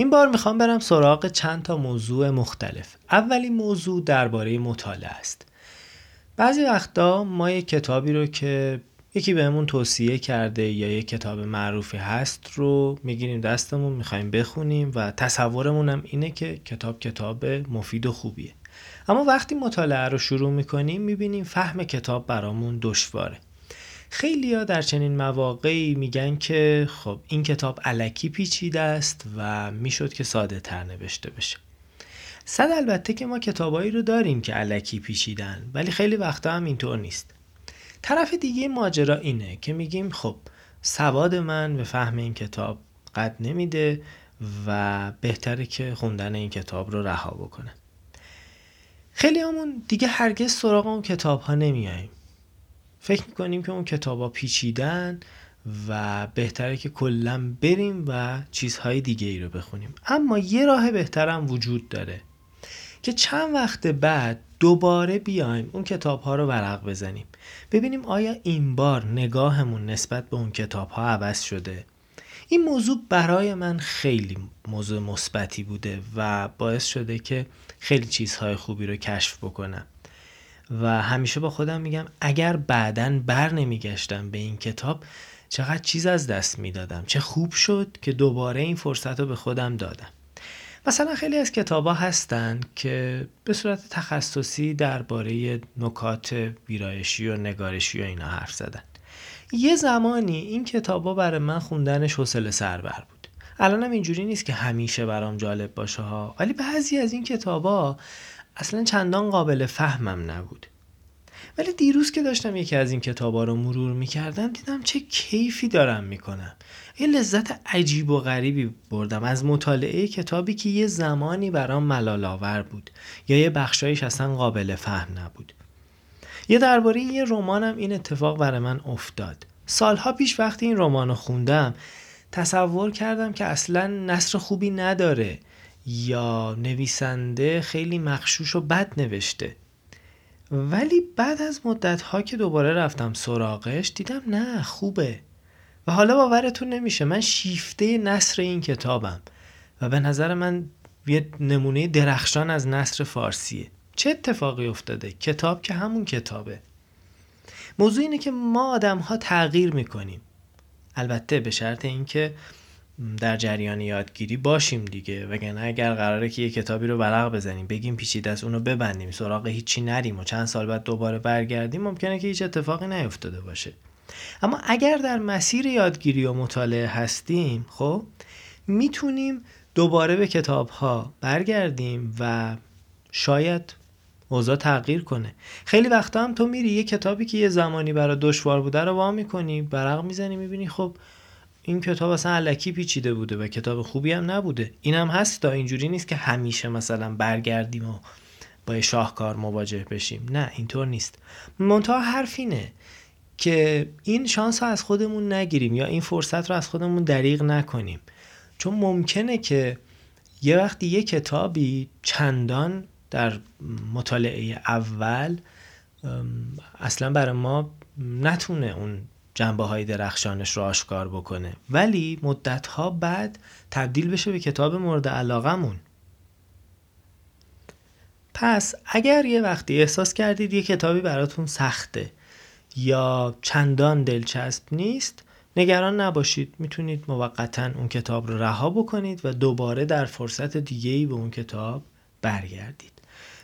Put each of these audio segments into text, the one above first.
این بار می‌خوام برم سراغ چند تا موضوع مختلف. اولین موضوع درباره مطالعه است. بعضی وقتا ما یه کتابی رو که یکی بهمون توصیه کرده یا یه کتاب معروفی هست رو می‌گیریم دستمون می‌خوایم بخونیم و تصورمون هم اینه که کتاب کتاب مفید و خوبیه. اما وقتی مطالعه رو شروع می‌کنیم می‌بینیم فهم کتاب برامون دشواره. خیلی ها در چنین مواقعی میگن که خب این کتاب علکی پیچیده است و می‌شد که ساده تر نوشته بشه. صد البته که ما کتابایی رو داریم که علکی پیچیدن ولی خیلی وقتا هم اینطور نیست. طرف دیگه ماجرا اینه که میگیم خب سواد من به فهم این کتاب قد نمیده و بهتره که خوندن این کتاب رو رها بکنه. خیلی همون دیگه هرگز سراغ اون کتاب ها نمیاییم فکر می‌کنیم که اون کتاب ها پیچیدن و بهتره که کلا بریم و چیزهای دیگه ای رو بخونیم. اما یه راه بهترم وجود داره که چند وقت بعد دوباره بیایم اون کتاب ها رو ورق بزنیم. ببینیم آیا این بار نگاهمون نسبت به اون کتاب ها عوض شده. این موضوع برای من خیلی موضوع مثبتی بوده و باعث شده که خیلی چیزهای خوبی رو کشف بکنم. و همیشه با خودم میگم اگر بعدا بر نمیگشتم به این کتاب چقدر چیز از دست می‌دادم. چه خوب شد که دوباره این فرصت رو به خودم دادم. مثلا خیلی از کتابا هستن که به صورت تخصصی درباره نکات ویرایشی و نگارشی و اینا حرف زدن. یه زمانی این کتابا برای من خوندنش حوصله سربر بود. الانم اینجوری نیست که همیشه برام جالب باشه ها ولی بعضی از این کتابا اصلا چندان قابل فهمم نبود. ولی دیروز که داشتم یکی از این کتابا رو مرور می‌کردم دیدم چه کیفی دارم می‌کنم. یه لذت عجیب و غریبی بردم از مطالعه کتابی که یه زمانی برام ملال بود یا یه بخشایش اصلا قابل فهم نبود. یه درباره یه رمانم این اتفاق برای من افتاد. سالها پیش وقتی این رمان خوندم تصور کردم که اصلا نصر خوبی نداره. یا نویسنده خیلی مخشوش و بد نوشته. ولی بعد از مدت ها که دوباره رفتم سراغش دیدم نه خوبه. و حالا باورتون نمیشه من شیفته نصر این کتابم. و به نظر من یه نمونه درخشان از نصر فارسیه. چه اتفاقی افتاده؟ کتاب که همون کتابه. موضوع اینه که ما آدم ها تغییر می‌کنیم. البته به شرط اینکه در جریان یادگیری باشیم دیگه. وگرنه اگر قراره که یه کتابی رو ورق بزنیم بگیم پیچیده است اونو ببندیم سراغ هیچی نریم و چند سال بعد دوباره برگردیم ممکنه که هیچ اتفاقی نیفتاده باشه. اما اگر در مسیر یادگیری و مطالعه هستیم خب می‌تونیم دوباره به کتاب ها برگردیم و شاید اوضاع تغییر کنه. خیلی وقتا هم تو میری یه کتابی که یه زمانی برای دشوار بوده رو وا می‌کنی برق می‌زنی می‌بینی خب این کتاب اصلا علکی پیچیده بوده و کتاب خوبی هم نبوده. این هم هست تا اینجوری نیست که همیشه مثلا برگردیم و با شاهکار مواجه بشیم. نه اینطور نیست. منتها حرف اینه که این شانس رو از خودمون نگیریم یا این فرصت رو از خودمون دریغ نکنیم. چون ممکنه که یه وقتی یه کتابی چندان در مطالعه اول اصلا برای ما نتونه اون جنبه های درخشانش رو آشکار بکنه. ولی مدت ها بعد تبدیل بشه به کتاب مورد علاقمون پس اگر یه وقتی احساس کردید یه کتابی براتون سخته یا چندان دلچسب نیست نگران نباشید. می‌تونید موقتا اون کتاب رو رها بکنید و دوباره در فرصت دیگه ای به اون کتاب برگردید.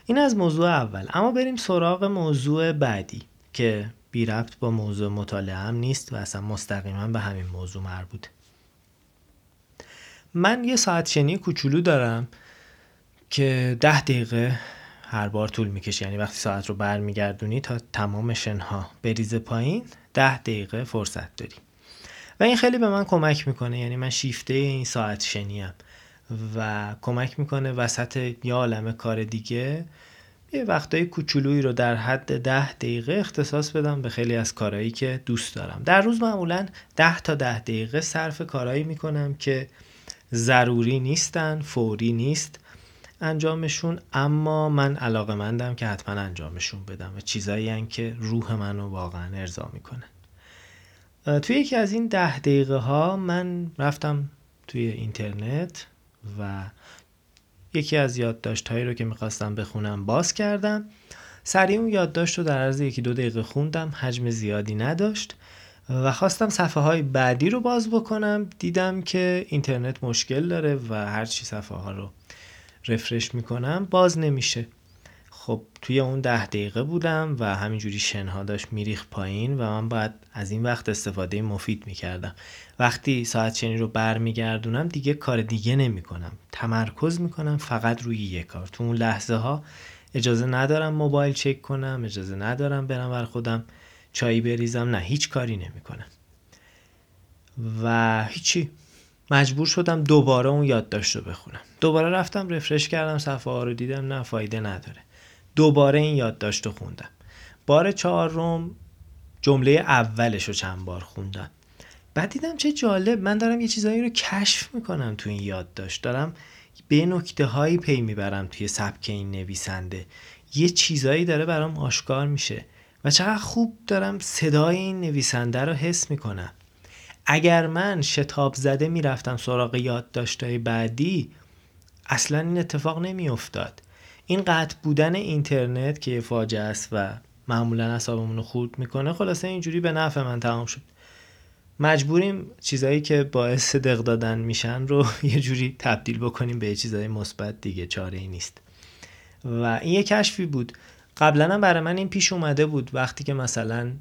این از موضوع اول. اما بریم سراغ موضوع بعدی که بی ربط با موضوع مطالعه هم نیست و اصلا مستقیما به همین موضوع مربوط من یه ساعت شنی کوچولو دارم که ده دقیقه هر بار طول می‌کشه. یعنی وقتی ساعت رو برمیگردونی تا تمام شنها بریزه پایین ده دقیقه فرصت داری. و این خیلی به من کمک می‌کنه. یعنی من شیفته این ساعت شنیم و کمک می‌کنه وسط یا عالم کار دیگه یه وقتای کوچولویی رو در حد ده دقیقه اختصاص بدم به خیلی از کارهایی که دوست دارم. در روز معمولا ده تا ده دقیقه صرف کارهایی می‌کنم که ضروری نیستن فوری نیست انجامشون اما من علاقه مندم که حتما انجامشون بدم و چیزایی که روح منو واقعا ارضا می‌کنن توی یکی از این ده دقیقه ها من رفتم توی اینترنت و یکی از یادداشتهایی رو که می‌خواستم بخونم باز کردم. سریع اون یادداشت رو در عرض یکی دو دقیقه خوندم حجم زیادی نداشت و خواستم صفحه های بعدی رو باز بکنم. دیدم که اینترنت مشکل داره و هرچی صفحه ها رو رفرش می‌کنم باز نمیشه. خب توی اون ده دقیقه بودم و همینجوری شنها داشت میریخ پایین و من باید از این وقت استفاده مفید می‌کردم. وقتی ساعت شنی رو برمیگردونم دیگه کار دیگه نمی‌کنم. تمرکز می‌کنم فقط روی یک کار. تو اون لحظه ها اجازه ندارم موبایل چک کنم اجازه ندارم برم بر خودم چایی بریزم. نه هیچ کاری نمی‌کنم. و هیچی. مجبور شدم دوباره اون یادداشت رو بخونم. دوباره رفتم رفرش کردم صفحه ها رو دیدم. نه فایده نداره. دوباره این یادداشت رو خوندم. بار چهارم جمله اولش رو چند بار خوندم. بعد دیدم چه جالب من دارم یه چیزایی رو کشف می‌کنم تو این یادداشت. دارم به نکته هایی پی می‌برم توی سبک این نویسنده. یه چیزایی داره برام آشکار میشه و چقدر خوب دارم صدای این نویسنده رو حس می‌کنم. اگر من شتاب زده می‌رفتم سراغ یادداشتهای بعدی اصلا این اتفاق نمیافتاد. این قطع بودن اینترنت که فاجعه است و معمولا اصابمون رو خورد می‌کنه خلاصه اینجوری به نفع من تمام شد. مجبوریم چیزایی که باعث دق دادن میشن رو یه جوری تبدیل بکنیم به چیزای مثبت دیگه چاره ای نیست. و این یه کشفی بود. قبلا هم برای من این پیش اومده بود. وقتی که مثلا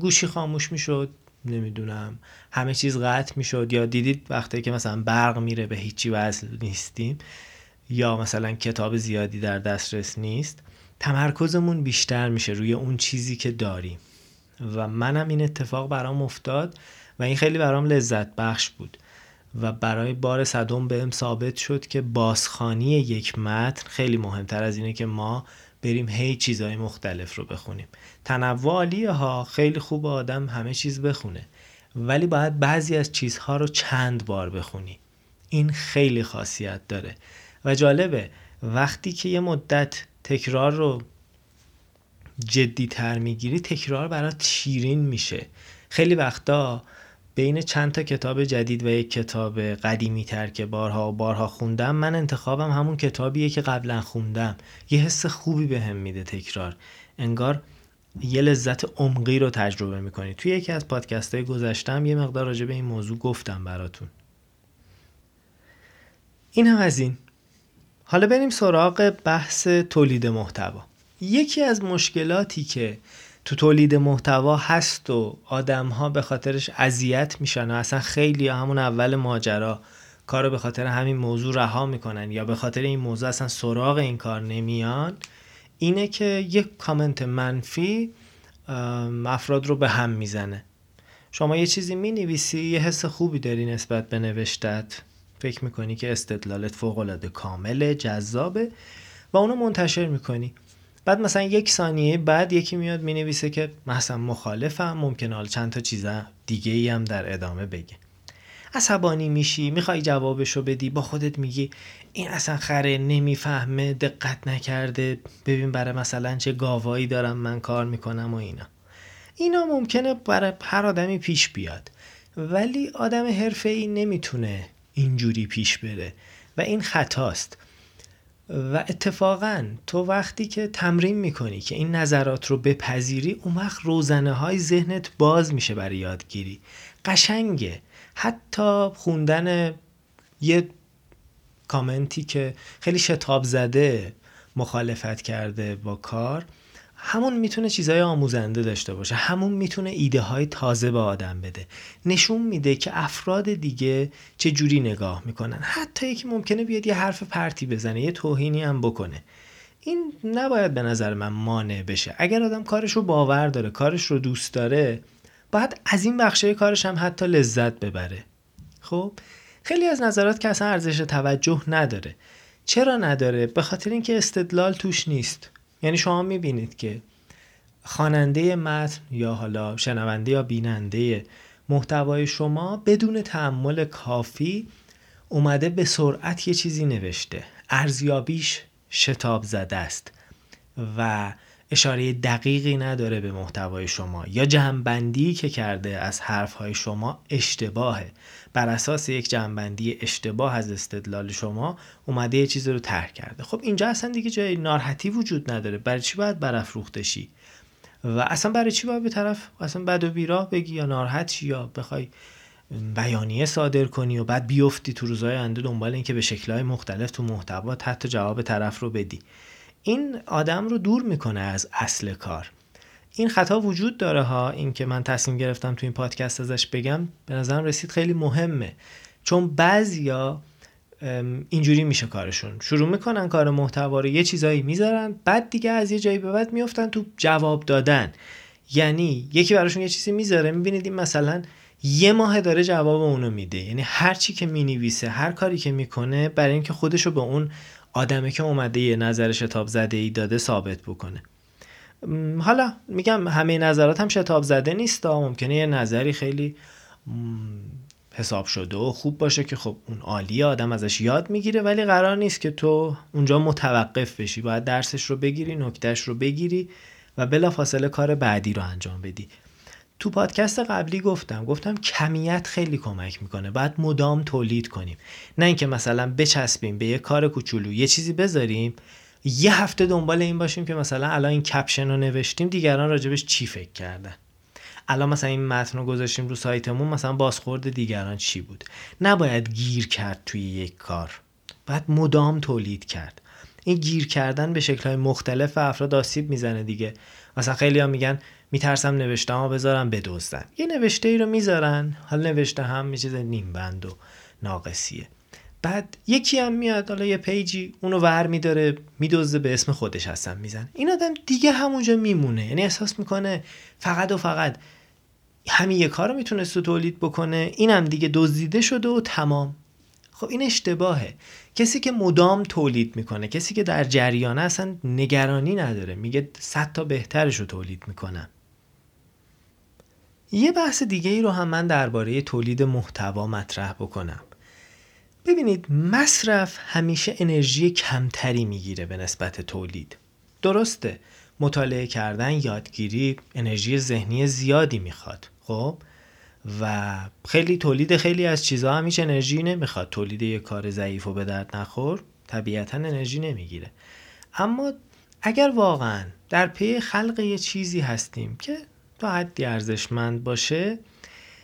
گوشی خاموش می‌شد نمی‌دونم همه چیز قطع می‌شد یا دیدید وقتی که مثلا برق میره به هیچی وصل نیستیم یا مثلا کتاب زیادی در دسترس نیست تمرکزمون بیشتر میشه روی اون چیزی که داریم. و منم این اتفاق برام افتاد و این خیلی برام لذت بخش بود. و برای بار صدم بهم ثابت شد که بازخانی یک متن خیلی مهمتر از اینه که ما بریم هی چیزهای مختلف رو بخونیم. تنوع عالیه ها خیلی خوب آدم همه چیز بخونه. ولی باید بعضی از چیزها رو چند بار بخونی. این خیلی خاصیت داره. و جالبه. وقتی که یه مدت تکرار رو جدی تر می‌گیری تکرار برات شیرین میشه. خیلی وقتا بین چند تا کتاب جدید و یک کتاب قدیمی تر که بارها و بارها خوندم من انتخابم همون کتابیه که قبلا خوندم. یه حس خوبی به هم میده تکرار. انگار یه لذت عمقی رو تجربه می‌کنی. توی یکی از پادکست های گذشتم یه مقدار راجع به این موضوع گفتم براتون. این هم از این. حالا بریم سراغ بحث تولید محتوا. یکی از مشکلاتی که تو تولید محتوا هست و آدم ها به خاطرش اذیت میشن و اصلا خیلی همون اول ماجرا کارو به خاطر همین موضوع رها می‌کنن یا به خاطر این موضوع اصلا سراغ این کار نمیان اینه که یک کامنت منفی افراد رو به هم می‌زنه. شما یه چیزی می نویسی یه حس خوبی داری نسبت به نوشتت. فکر می‌کنی که استدلالت فوق العاده کامله جذابه و اونو منتشر می‌کنی. بعد مثلا یک ثانیه بعد یکی میاد می‌نویسه که مثلا مخالفم ممکنه حالا چند تا چیز دیگه ای هم در ادامه بگه. عصبانی میشی می‌خوای جوابشو بدی با خودت میگی این اصلا خره نمی‌فهمه دقت نکرده ببین برای مثلا چه گاوایی دارم من کار می‌کنم و اینا. اینا ممکنه برای هر آدمی پیش بیاد. ولی آدم حرفه ای نمی‌تونه اینجوری پیش بره. و این خطاست. و اتفاقا تو وقتی که تمرین می‌کنی که این نظرات رو بپذیری اون وقت روزنه های ذهنت باز میشه برای یادگیری. قشنگه. حتی خوندن یه کامنتی که خیلی شتاب زده مخالفت کرده با کار همون می‌تونه چیزهای آموزنده داشته باشه. همون می‌تونه ایده های تازه به آدم بده. نشون میده که افراد دیگه چه جوری نگاه می‌کنن. حتی یکی ممکنه بیاد یه حرف پرتی بزنه یه توهینی هم بکنه. این نباید به نظر من مانع بشه. اگر آدم کارش رو باور داره کارش رو دوست داره باید از این بخشه کارش هم حتی لذت ببره. خب؟ خیلی از نظرات که اصلا ارزش توجه نداره. چرا نداره؟ به خاطر اینکه استدلال توش نیست. یعنی شما می‌بینید که خواننده متن یا حالا شنونده یا بیننده محتوای شما بدون تحمل کافی اومده به سرعت یه چیزی نوشته. ارزیابیش شتاب زده است. و اشاره دقیقی نداره به محتوای شما یا جمعبندی که کرده از حرفهای شما اشتباهه. بر اساس یک جمعبندی اشتباه از استدلال شما اومده یه چیزی رو طرح کرده. خب اینجا اصلا دیگه جای ناراحتی وجود نداره. برای چی باید برافروخته شی؟ و اصلا برای چی باید به طرف اصلا بد و بیراه بگی یا ناراحت یا بخوای بیانیه صادر کنی و بعد بیفتی تو روزهای آینده دنبال اینکه به شکلهای مختلف تو محتوا تحت جواب طرف رو بدی. این آدم رو دور می‌کنه از اصل کار. این خطا وجود داره ها این که من تصمیم گرفتم تو این پادکست ازش بگم به نظرم رسید خیلی مهمه. چون بعضیا اینجوری میشه کارشون. شروع می‌کنن کار محتوا رو یه چیزایی می‌ذارن بعد دیگه از یه جایی به بعد میفتن تو جواب دادن. یعنی یکی براشون یه چیزی می‌ذاره می‌بینید این مثلا یه ماه داره جواب اونو میده. یعنی هر چی که می‌نویسه هر کاری که می‌کنه برای اینکه خودشو به اون آدمه که اومده یه نظر شتاب زده ای داده ثابت بکنه. حالا میگم همه نظرات هم شتاب زده نیست ممکنه یه نظری خیلی حساب شده و خوب باشه که خب اون عالی آدم ازش یاد می‌گیره ولی قرار نیست که تو اونجا متوقف بشی. باید درسش رو بگیری نکتهش رو بگیری و بلا فاصله کار بعدی رو انجام بدی. تو پادکست قبلی گفتم گفتم کمیت خیلی کمک می‌کنه. بعد مدام تولید کنیم. نه اینکه مثلا بچسبیم به یه کار کوچولو یه چیزی بذاریم یه هفته دنبال این باشیم که مثلا الان این کپشن رو نوشتیم دیگران راجبش چی فکر کردن؟ الان مثلا این متن رو گذاشتیم رو سایتمون مثلا بازخورد دیگران چی بود؟ نباید گیر کرد توی یک کار. باید مدام تولید کرد. این گیر کردن به شکلهای مختلف افراد آسیب می‌زنه دیگه. مثلا خیلی ها میگن میترسم نوشته ها بذارم بدزدن. یه نوشته ای رو می‌ذارن حالا نوشته هم یه چیز نیم بند و ناقصیه. بعد یکی هم میاد حالا یه پیجی اونو ور میداره میدزده به اسم خودش هستم میزن این آدم دیگه همونجا میمونه. یعنی احساس می‌کنه فقط و فقط همین یه کار رو می‌تونست تولید بکنه. اینم دیگه دزدیده شده و تمام. خب این اشتباهه. کسی که مدام تولید می‌کنه کسی که در جریانه اصلا نگرانی نداره. میگه صد تا بهترش رو تولید می‌کنم. یه بحث دیگه ای رو هم من درباره تولید محتوا مطرح بکنم. ببینید مصرف همیشه انرژی کمتری می‌گیره به نسبت تولید. درسته مطالعه کردن یادگیری انرژی ذهنی زیادی می‌خواد خب؟ و خیلی تولید خیلی از چیزها هم هیچ انرژی نمی‌خواد. تولید یه کار ضعیف و به درد نخور طبیعتا انرژی نمی‌گیره. اما اگر واقعا در پی خلق یه چیزی هستیم که حدی ارزشمند باشه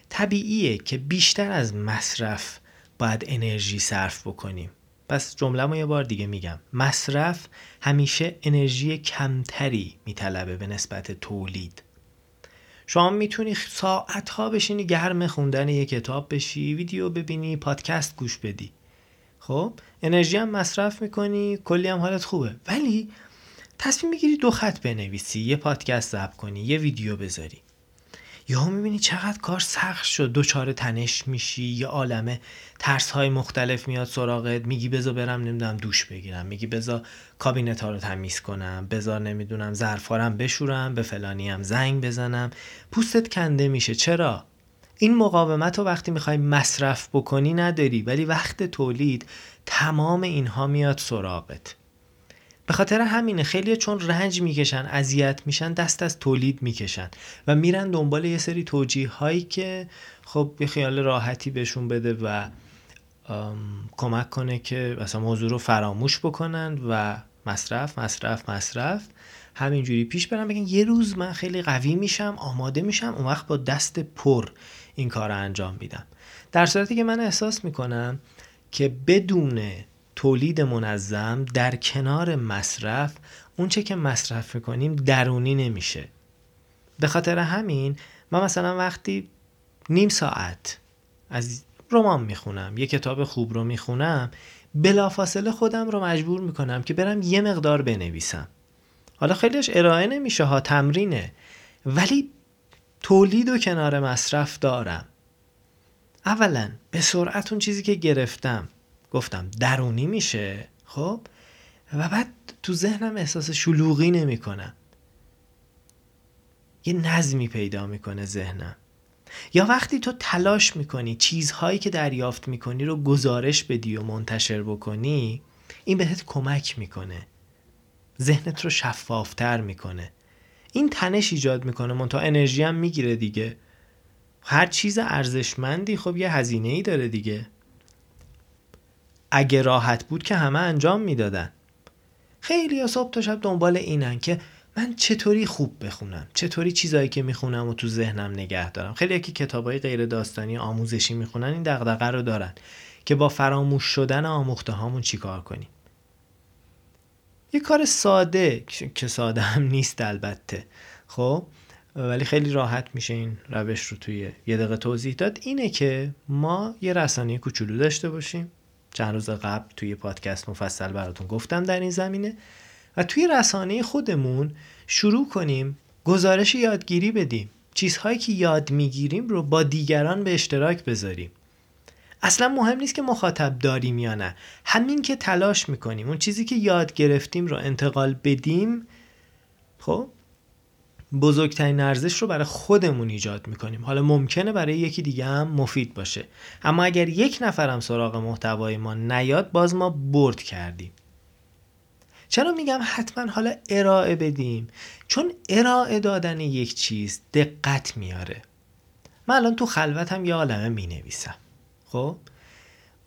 طبیعیه که بیشتر از مصرف باید انرژی صرف بکنیم. پس جمله یه بار دیگه میگم. مصرف همیشه انرژی کمتری میطلبه به نسبت تولید. شما می‌تونی ساعت ها بشینی گرم خوندن یه کتاب بشی ویدیو ببینی پادکست گوش بدی. خب انرژی هم مصرف می‌کنی کلی هم حالت خوبه. ولی تصمیم می‌گیری دو خط بنویسی یه پادکست ضبط کنی یه ویدیو بذاری. یا می‌بینی چقدر کار سخت شد. دوچار تنش میشی یه عالمه ترس های مختلف میاد سراغت. میگی بذار برم نمی‌دونم دوش بگیرم. میگی بذار کابینت ها رو تمیز کنم. بذار نمی‌دونم ظرفارم بشورم به فلانی هم زنگ بزنم. پوستت کنده میشه. چرا؟ این مقاومت رو وقتی می‌خوای مصرف بکنی نداری ولی وقت تولید تمام اینها میاد سراغت. به خاطر همینه خیلی چون رنج می‌کشن اذیت میشن دست از تولید می‌کشن و میرن دنبال یه سری توجیه هایی که خب یه خیال راحتی بهشون بده و کمک کنه که مثلا موضوع رو فراموش بکنن و مصرف مصرف مصرف. همینجوری پیش برن بگن یه روز من خیلی قوی میشم آماده میشم اون وقت با دست پر این کار رو انجام میدم. در صورتی که من احساس می‌کنم که بدون تولید منظم در کنار مصرف اونچه که مصرف می‌کنیم درونی نمیشه. به خاطر همین من مثلا وقتی نیم ساعت از رمان می‌خونم یه کتاب خوب رو می‌خونم بلافاصله خودم رو مجبور می‌کنم که برم یه مقدار بنویسم. حالا خیلیش ارائه نمیشه ها تمرینه. ولی تولید و کنار مصرف دارم. اولا به سرعت اون چیزی که گرفتم. گفتم درونی میشه خب؟ و بعد تو ذهنم احساس شلوغی نمی‌کنم. یه نظمی پیدا می‌کنه ذهنم. یا وقتی تو تلاش می‌کنی چیزهایی که دریافت می‌کنی رو گزارش بدی و منتشر بکنی این بهت کمک می‌کنه. ذهنت رو شفافتر می‌کنه. این تنش ایجاد می‌کنه منتها انرژی هم می‌گیره دیگه. هر چیز ارزشمندی خب یه هزینه ای داره دیگه. اگه راحت بود که همه انجام می‌دادن. خیلی یا صبح تا شب دنبال اینن که من چطوری خوب بخونم؟ چطوری چیزایی که می‌خونم و تو ذهنم نگه دارم؟ خیلی که کتابای غیر داستانی آموزشی می‌خونن این دغدغه رو دارن که با فراموش شدن آموخته هامون چیکار کنیم؟ یه کار ساده که ساده هم نیست البته. خب؟ ولی خیلی راحت میشه این روش رو توی یه دقیقه توضیح داد. اینه که ما یه رسانه کوچولو داشته باشیم. چند روز قبل توی پادکست مفصل براتون گفتم در این زمینه و توی رسانه خودمون شروع کنیم گزارش یادگیری بدیم. چیزهایی که یاد می‌گیریم رو با دیگران به اشتراک بذاریم. اصلا مهم نیست که مخاطب داریم یا نه. همین که تلاش می‌کنیم. اون چیزی که یاد گرفتیم رو انتقال بدیم خب؟ بزرگترین ارزش رو برای خودمون ایجاد می‌کنیم. حالا ممکنه برای یکی دیگه هم مفید باشه. اما اگر یک نفرم سراغ محتوای ما نیاد باز ما برد کردیم. چرا میگم حتما حالا ارائه بدیم؟ چون ارائه دادن یک چیز دقت میاره. من الان تو خلوتم یه عالمه می نویسم خب؟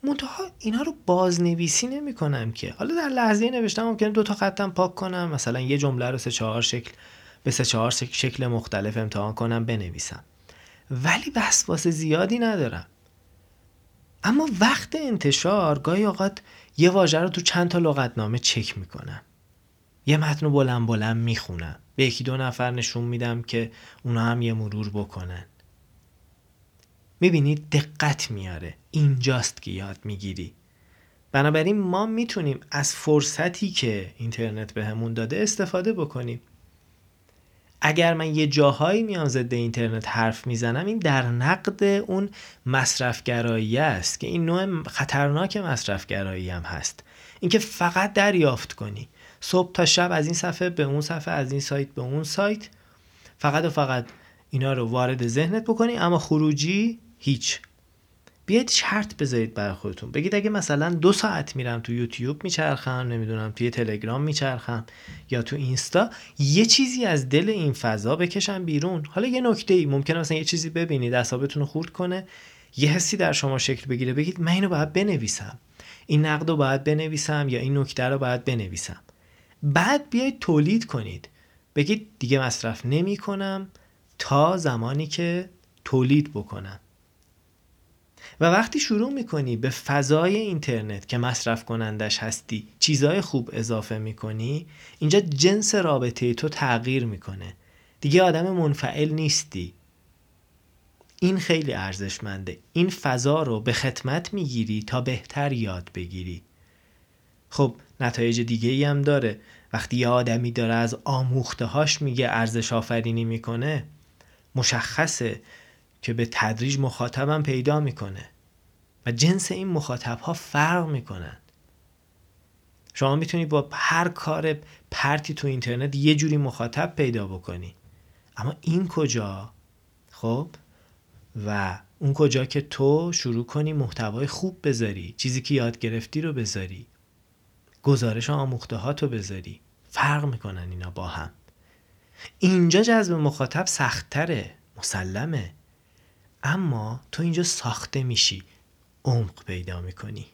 منتها اینا رو بازنویسی نمی کنم که. حالا در لحظه نوشتم ممکنه دو تا خطم پاک کنم مثلا یه جمله رو سه چهار شکل به سه چهار شکل مختلف امتحان کنم بنویسم. ولی وسواس زیادی ندارم. اما وقت انتشار گاهی اوقات یه واژه رو تو چند تا لغتنامه چک می‌کنم. یه متن بلند بلند می‌خونم. به یکی دو نفر نشون میدم که اونا هم یه مرور بکنن. می‌بینید دقت میاره. اینجاست که یاد می‌گیری. بنابراین ما می‌تونیم از فرصتی که اینترنت بهمون داده استفاده بکنیم. اگر من یه جاهایی میام ضد اینترنت حرف می‌زنم این در نقد اون مصرفگرایی است که این نوع خطرناک مصرفگرایی هم هست. اینکه فقط دریافت کنی. صبح تا شب از این صفحه به اون صفحه از این سایت به اون سایت. فقط و فقط اینا رو وارد ذهنت بکنی اما خروجی هیچ. بیاید شرط بذارید برای خودتون. بگید اگه مثلا دو ساعت میرم تو یوتیوب میچرخم نمی‌دونم توی تلگرام میچرخم یا تو اینستا یه چیزی از دل این فضا بکشم بیرون. حالا یه نکته ای ممکنه مثلا یه چیزی ببینید اعصابتون رو خورد کنه یه حسی در شما شکل بگیره. بگید من اینو باید بنویسم. این نقد رو باید بنویسم یا این نکته رو باید بنویسم. بعد بیاید تولید کنید. بگید دیگه مصرف نمی کنم تا زمانی که تولید بکنم. و وقتی شروع می‌کنی به فضای اینترنت که مصرف کنندش هستی چیزای خوب اضافه می‌کنی اینجا جنس رابطه تو تغییر می‌کنه. دیگه آدم منفعل نیستی. این خیلی ارزشمنده. این فضا رو به خدمت می‌گیری تا بهتر یاد بگیری. خب نتایج دیگه ای هم داره. وقتی یه آدمی داره از آموختهاش میگه ارزش آفرینی می‌کنه مشخصه. که به تدریج مخاطبم پیدا می‌کنه و جنس این مخاطب ها فرق می‌کنن. شما می‌تونی با هر کار پرتی تو اینترنت یه جوری مخاطب پیدا بکنی. اما این کجا؟ خب؟ و اون کجا که تو شروع کنی محتوای خوب بذاری چیزی که یاد گرفتی رو بذاری. گزارش آموخته ها تو بذاری. فرق می‌کنن اینا با هم. اینجا جذب مخاطب سختتره مسلمه. اما تو اینجا ساخته میشی عمق پیدا می‌کنی.